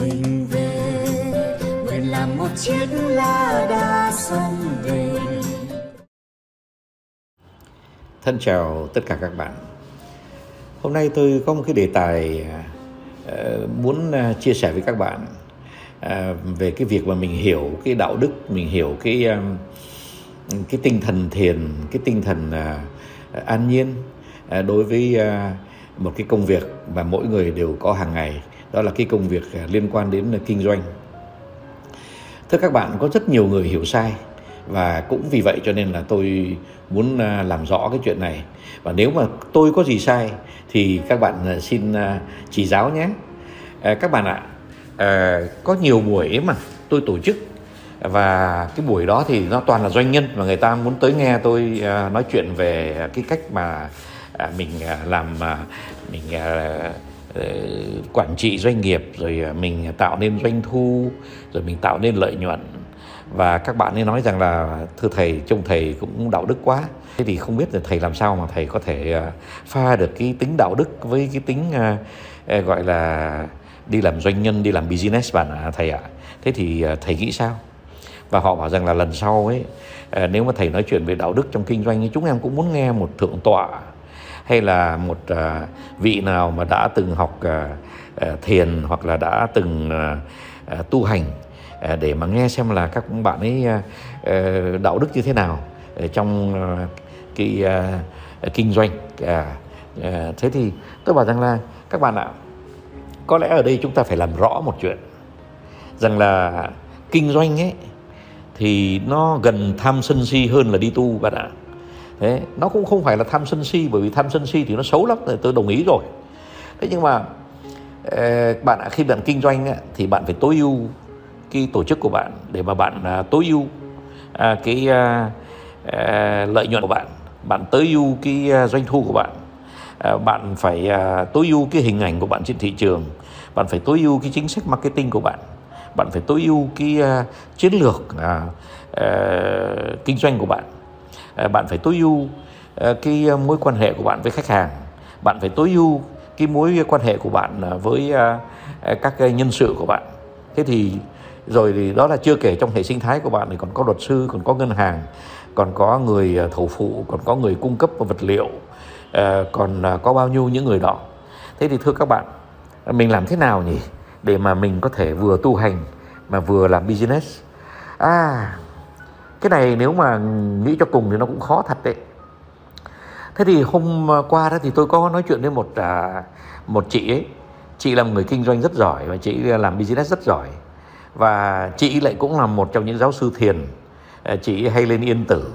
mình về. Nguyện làm một chiếc lá đa sông về. Thân chào tất cả các bạn. Hôm nay tôi có một cái đề tài ờ, muốn ờ, chia sẻ với các bạn ờ, về cái việc mà mình hiểu cái đạo đức, mình hiểu cái cái tinh thần thiền, cái tinh thần an nhiên đối với một cái công việc mà mỗi người đều có hàng ngày, đó là cái công việc à, liên quan đến à, kinh doanh. Thưa các bạn, có rất nhiều người hiểu sai và cũng vì vậy cho nên là tôi muốn à, làm rõ cái chuyện này và nếu mà tôi có gì sai thì các bạn xin chỉ giáo nhé các bạn ạ có nhiều buổi mà tôi tổ chức và cái buổi đó thì nó toàn là doanh nhân và người ta muốn tới nghe tôi nói chuyện về cái cách mà mình làm mình Ờ, quản trị doanh nghiệp, rồi ờ, mình tạo nên doanh thu, rồi mình tạo nên lợi nhuận. Và các bạn ấy nói rằng là, thưa thầy, trông thầy cũng đạo đức quá. Thế thì không biết là thầy làm sao mà thầy có thể ờ, pha được cái tính đạo đức với cái tính gọi là đi làm doanh nhân, đi làm business bạn ạ, thầy ạ. Thế thì thầy nghĩ sao? Và họ bảo rằng là lần sau ấy nếu mà thầy nói chuyện về đạo đức trong kinh doanh thì chúng em cũng muốn nghe một thượng tọa hay là một uh, vị nào mà đã từng học uh, thiền hoặc là đã từng uh, tu hành để mà nghe xem là các bạn ấy đạo đức như thế nào trong cái kinh doanh thế thì tôi bảo rằng là các bạn ạ có lẽ ở đây chúng ta phải làm rõ một chuyện rằng là kinh doanh ấy thì nó gần tham sân si hơn là đi tu bạn ạ thế, nó cũng không phải là tham sân si, bởi vì tham sân si thì nó xấu lắm, tôi đồng ý rồi. Thế nhưng mà ờ, bạn, khi bạn kinh doanh thì bạn phải tối ưu cái tổ chức của bạn để mà bạn à, tối ưu à, cái à, lợi nhuận của bạn. Bạn tối ưu cái doanh thu của bạn. Bạn phải tối ưu cái hình ảnh của bạn trên thị trường. Bạn phải tối ưu cái chính sách marketing của bạn. Bạn phải tối ưu cái chiến lược ờ, kinh doanh của bạn. Ờ, bạn phải tối ưu ờ, cái ờ, mối quan hệ của bạn với khách hàng. Bạn phải tối ưu cái mối quan hệ của bạn với các nhân sự của bạn. Thế thì rồi thì đó là chưa kể trong hệ sinh thái của bạn thì còn có luật sư, còn có ngân hàng, còn có người thầu phụ, còn có người cung cấp vật liệu còn có bao nhiêu những người đó. Thế thì thưa các bạn, mình làm thế nào nhỉ để mà mình có thể vừa tu hành mà vừa làm business? À cái này nếu mà nghĩ cho cùng thì nó cũng khó thật đấy. Thế thì hôm ờ, qua đó thì tôi có nói chuyện với một à, một chị ấy. Chị là một người kinh doanh rất giỏi và chị làm business rất giỏi. Và chị lại cũng là một trong những giáo sư thiền. Ờ, chị hay lên yên tử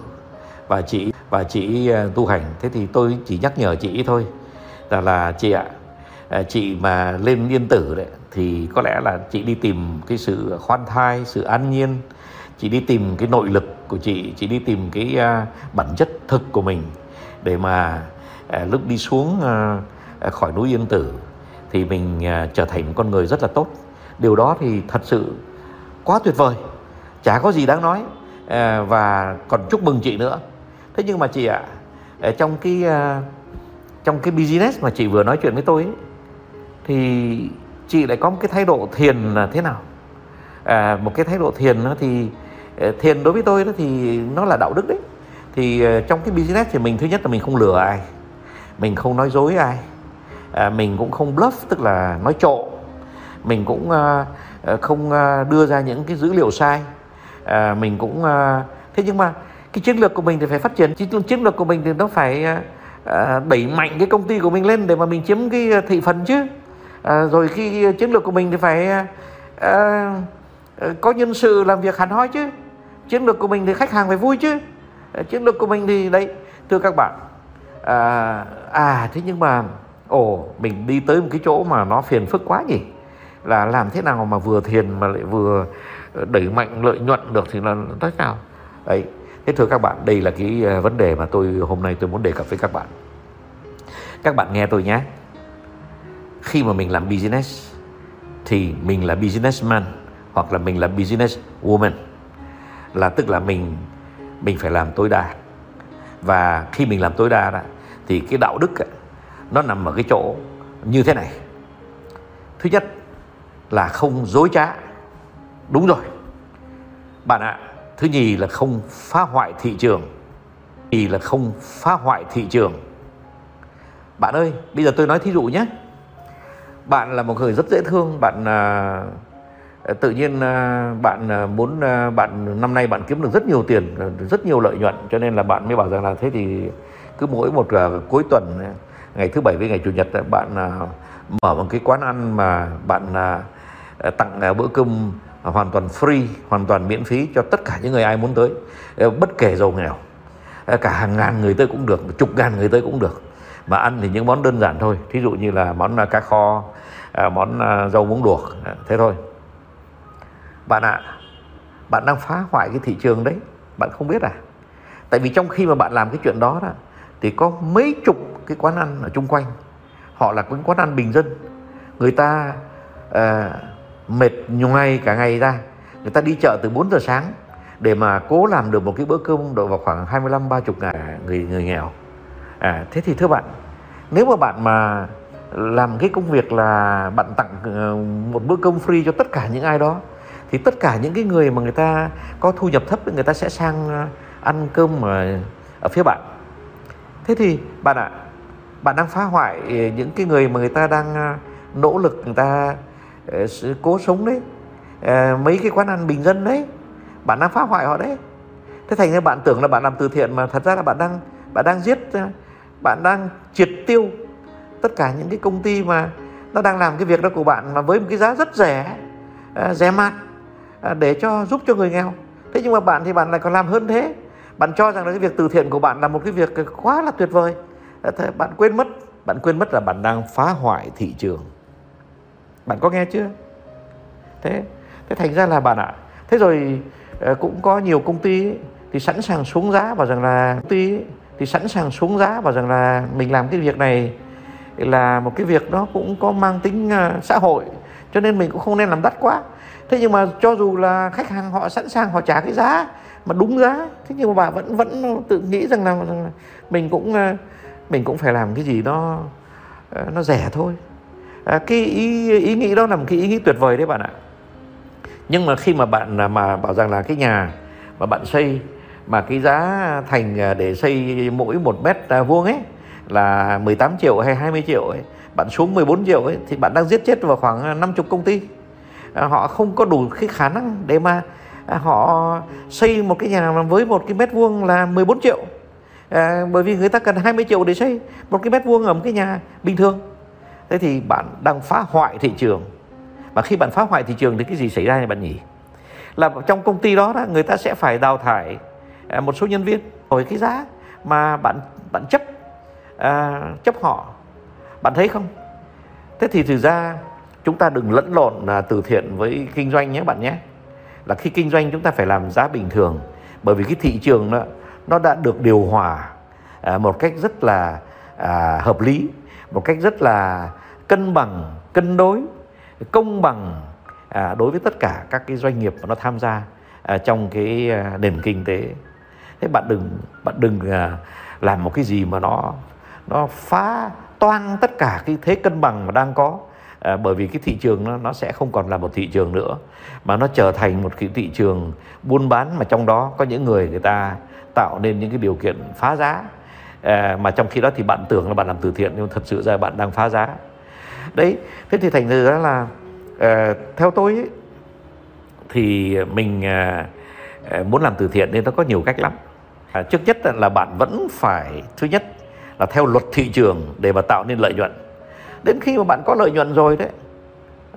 và chị và chị ờ, tu hành. Thế thì tôi chỉ nhắc nhở chị thôi là là chị ạ à, chị mà lên yên tử đấy thì có lẽ là chị đi tìm cái sự khoan thai sự an nhiên chị đi tìm cái nội lực của chị chị đi tìm cái à, bản chất thực của mình để mà à, lúc đi xuống à, khỏi núi yên tử thì mình trở thành một con người rất là tốt. Điều đó thì thật sự quá tuyệt vời. Chả có gì đáng nói uh, và còn chúc mừng chị nữa. Thế nhưng mà chị ạ à, trong cái uh, trong cái business mà chị vừa nói chuyện với tôi ấy, thì chị lại có một cái thái độ thiền là thế nào? À, một cái thái độ thiền thì Ờ, thiền đối với tôi đó thì nó là đạo đức đấy. Thì ờ, trong cái business thì mình thứ nhất là mình không lừa ai mình không nói dối ai. À, mình cũng không bluff tức là nói trộn mình cũng uh, không ờ, đưa ra những cái dữ liệu sai. À, mình cũng thế nhưng mà cái chiến lược của mình thì phải phát triển. Chiến lược của mình thì nó phải đẩy mạnh cái công ty của mình lên để mà mình chiếm cái thị phần chứ. À, rồi khi chiến lược của mình thì phải à, có nhân sự làm việc hẳn hoi chứ chiến lược của mình thì khách hàng phải vui chứ. Ờ, chiến lược của mình thì đấy thưa các bạn à, à thế nhưng mà ồ mình đi tới một cái chỗ mà nó phiền phức quá nhỉ? Là làm thế nào mà vừa thiền mà lại vừa ờ, đẩy mạnh lợi nhuận được thì là thế nào? Đấy thế thưa các bạn đây là cái ờ, vấn đề mà tôi hôm nay tôi muốn đề cập với các bạn. Các bạn nghe tôi nhé. Khi mà mình làm business thì mình là businessman hoặc là mình là business woman là tức là mình mình phải làm tối đa. Và khi mình làm tối đa đó thì cái đạo đức ấy, nó nằm ở cái chỗ như thế này. Thứ nhất là không dối trá. Đúng rồi. Bạn ạ thứ nhì là không phá hoại thị trường. Thì là không phá hoại thị trường. Bạn ơi bây giờ tôi nói thí dụ nhé. Bạn là một người rất dễ thương bạn uh, Ờ, tự nhiên ờ, bạn ờ, muốn bạn, năm nay bạn kiếm được rất nhiều tiền rất nhiều lợi nhuận, cho nên là bạn mới bảo rằng là thế thì cứ mỗi một cuối tuần ngày thứ bảy với ngày chủ nhật bạn mở một cái quán ăn mà bạn tặng bữa cơm hoàn toàn free, hoàn toàn miễn phí cho tất cả những người ai muốn tới. Bất kể giàu nghèo cả hàng ngàn người tới cũng được, chục ngàn người tới cũng được. Mà ăn thì những món đơn giản thôi, thí dụ như là món cá kho món rau muống luộc thế thôi bạn ạ à, bạn đang phá hoại cái thị trường đấy bạn không biết à tại vì trong khi mà bạn làm cái chuyện đó đó thì có mấy chục cái quán ăn ở chung quanh họ là những quán ăn bình dân người ta à, mệt nhiều ngày cả ngày ra người ta đi chợ từ 4 giờ sáng để mà cố làm được một cái bữa cơm độ vào khoảng 25 30 ngàn người người nghèo. À thế thì thưa bạn, nếu mà bạn mà làm cái công việc là bạn tặng ờ, một bữa cơm free cho tất cả những ai đó thì tất cả những cái người mà người ta có thu nhập thấp người ta sẽ sang ờ, ăn cơm ở, ở phía bạn. Thế thì bạn ạ à, bạn đang phá hoại ờ, những cái người mà người ta đang ờ, nỗ lực người ta cố sống đấy mấy cái quán ăn bình dân đấy. Bạn đang phá hoại họ đấy. Thế thành ra bạn tưởng là bạn làm từ thiện mà thật ra là bạn đang bạn đang giết bạn đang triệt tiêu tất cả những cái công ty mà nó đang làm cái việc đó của bạn mà với một cái giá rất rẻ rẻ mạt. À, để cho giúp cho người nghèo. Thế nhưng mà bạn thì bạn lại còn làm hơn thế. Bạn cho rằng là cái việc từ thiện của bạn là một cái việc quá là tuyệt vời. À, thế bạn quên mất bạn quên mất là bạn đang phá hoại thị trường. Bạn có nghe chưa? Thế thế thành ra là bạn ạ à, thế rồi à, cũng có nhiều công ty thì sẵn sàng xuống giá và rằng là công ty thì sẵn sàng xuống giá và rằng là mình làm cái việc này là một cái việc nó cũng có mang tính xã hội. Cho nên mình cũng không nên làm đắt quá thế nhưng mà cho dù là khách hàng họ sẵn sàng họ trả cái giá mà đúng giá thế nhưng mà bà vẫn vẫn tự nghĩ rằng là, rằng là mình cũng ờ, mình cũng phải làm cái gì nó ờ, nó rẻ thôi. À, cái ý ý nghĩ đó là một cái ý nghĩ tuyệt vời đấy bạn ạ. Nhưng mà khi mà bạn à, mà bảo rằng là cái nhà mà bạn xây mà cái giá thành à, để xây mỗi một mét à, vuông ấy là 18 triệu hay 20 triệu ấy bạn xuống 14 triệu ấy thì bạn đang giết chết vào khoảng 50 công ty. À, họ không có đủ cái khả năng để mà à, họ xây một cái nhà với một cái mét vuông là 14 triệu. À, bởi vì người ta cần 20 triệu để xây một cái mét vuông ở một cái nhà bình thường. Thế thì bạn đang phá hoại thị trường. Và khi bạn phá hoại thị trường thì cái gì xảy ra này bạn nhỉ? Là trong công ty đó, đó người ta sẽ phải đào thải à, một số nhân viên với cái giá mà bạn bạn chấp à, chấp họ. Bạn thấy không? Thế thì thực ra chúng ta đừng lẫn lộn là từ thiện với kinh doanh nhé bạn nhé. Là khi kinh doanh chúng ta phải làm giá bình thường. Bởi vì cái thị trường đó, nó đã được điều hòa à, một cách rất là à, hợp lý một cách rất là cân bằng cân đối công bằng à, đối với tất cả các cái doanh nghiệp mà nó tham gia à, trong cái à, nền kinh tế. Thế bạn đừng bạn đừng à, làm một cái gì mà nó nó phá toang tất cả cái thế cân bằng mà đang có à, bởi vì cái thị trường nó, nó sẽ không còn là một thị trường nữa mà nó trở thành một cái thị trường buôn bán mà trong đó có những người người ta tạo nên những cái điều kiện phá giá. À, mà trong khi đó thì bạn tưởng là bạn làm từ thiện nhưng thật sự ra bạn đang phá giá. Đấy thế thì thành ra là à, theo tôi ấy, thì mình à, à, muốn làm từ thiện nên nó có nhiều cách lắm. À, trước nhất là bạn vẫn phải thứ nhất là theo luật thị trường để mà tạo nên lợi nhuận đến khi mà bạn có lợi nhuận rồi đấy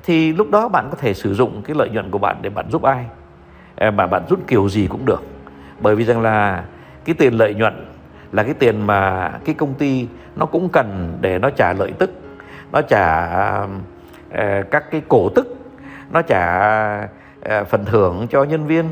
thì lúc đó bạn có thể sử dụng cái lợi nhuận của bạn để bạn giúp ai. Ờ, mà bạn rút kiểu gì cũng được. Bởi vì rằng là cái tiền lợi nhuận là cái tiền mà cái công ty nó cũng cần để nó trả lợi tức nó trả uh, các cái cổ tức nó trả uh, phần thưởng cho nhân viên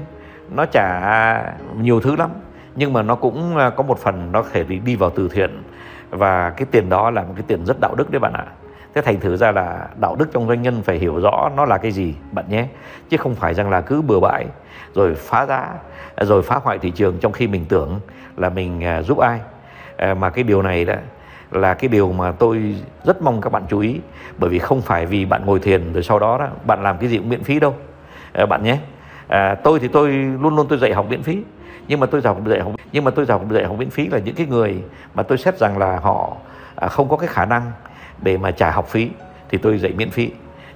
nó trả nhiều thứ lắm. Nhưng mà nó cũng có một phần nó thể đi vào từ thiện và cái tiền đó là một cái tiền rất đạo đức đấy bạn ạ. Thế thành thử ra là đạo đức trong doanh nhân phải hiểu rõ nó là cái gì bạn nhé. Chứ không phải rằng là cứ bừa bãi rồi phá giá rồi phá hoại thị trường trong khi mình tưởng là mình à, giúp ai. À, mà cái điều này đó là cái điều mà tôi rất mong các bạn chú ý. Bởi vì không phải vì bạn ngồi thiền rồi sau đó, đó bạn làm cái gì cũng miễn phí đâu. À, bạn nhé à, tôi thì tôi luôn luôn tôi dạy học miễn phí. Nhưng mà tôi dạy dạy học nhưng mà tôi dạy dạy học miễn phí là những cái người mà tôi xét rằng là họ à, không có cái khả năng để mà trả học phí thì tôi dạy miễn phí.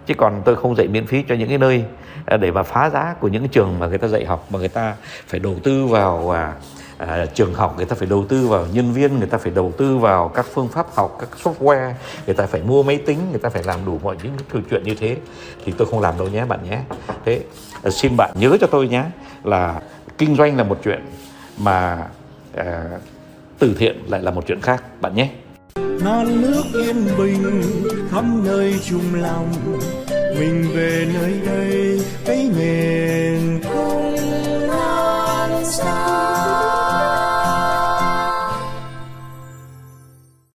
Chứ còn tôi không dạy miễn phí cho những cái nơi à, để mà phá giá của những cái trường mà người ta dạy học mà người ta phải đầu tư vào à, à, trường học người ta phải đầu tư vào nhân viên người ta phải đầu tư vào các phương pháp học các software. Người ta phải mua máy tính người ta phải làm đủ mọi những thứ chuyện như thế. Thì tôi không làm đâu nhé bạn nhé. Thế à, xin bạn nhớ cho tôi nhé là kinh doanh là một chuyện mà à, từ thiện lại là một chuyện khác bạn nhé. Non nước yên bình khắp nơi chung lòng. Mình về nơi đây cái miền không non xa.